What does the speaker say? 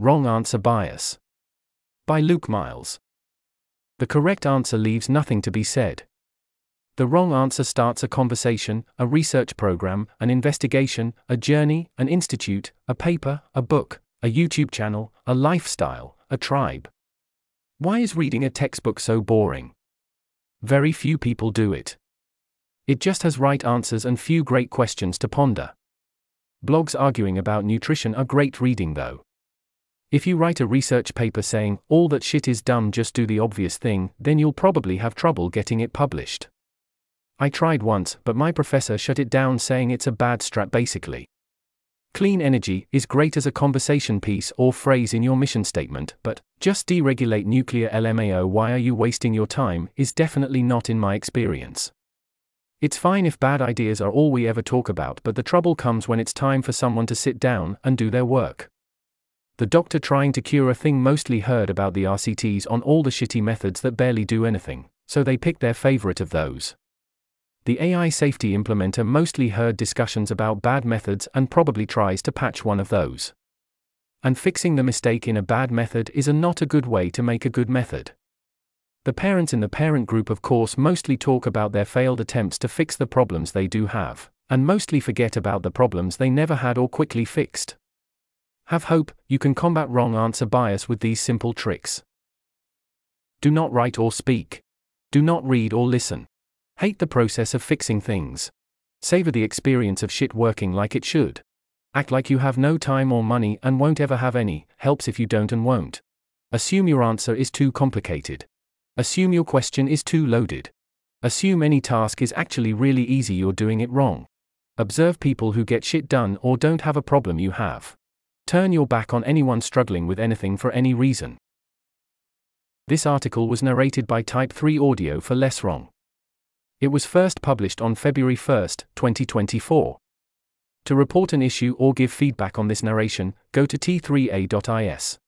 Wrong Answer Bias. By Luke Miles. The correct answer leaves nothing to be said. The wrong answer starts a conversation, a research program, an investigation, a journey, an institute, a paper, a book, a YouTube channel, a lifestyle, a tribe. Why is reading a textbook so boring? Very few people do it. It just has right answers and few great questions to ponder. Blogs arguing about nutrition are great reading though. If you write a research paper saying, all that shit is dumb, just do the obvious thing, then you'll probably have trouble getting it published. I tried once, but my professor shut it down saying it's a bad strat basically. Clean energy is great as a conversation piece or phrase in your mission statement, but just deregulate nuclear LMAO, why are you wasting your time, is definitely not in my experience. It's fine if bad ideas are all we ever talk about, but the trouble comes when it's time for someone to sit down and do their work. The doctor trying to cure a thing mostly heard about the RCTs on all the shitty methods that barely do anything, so they picked their favorite of those. The AI safety implementer mostly heard discussions about bad methods and probably tries to patch one of those. And fixing the mistake in a bad method is a not a good way to make a good method. The parents in the parent group, of course, mostly talk about their failed attempts to fix the problems they do have, and mostly forget about the problems they never had or quickly fixed. Have hope, you can combat wrong answer bias with these simple tricks. Do not write or speak. Do not read or listen. Hate the process of fixing things. Savor the experience of shit working like it should. Act like you have no time or money and won't ever have any, helps if you don't and won't. Assume your answer is too complicated. Assume your question is too loaded. Assume any task is actually really easy, you're doing it wrong. Observe people who get shit done or don't have a problem you have. Turn your back on anyone struggling with anything for any reason. This article was narrated by Type 3 Audio for Less Wrong. It was first published on February 1, 2024. To report an issue or give feedback on this narration, go to t3a.is.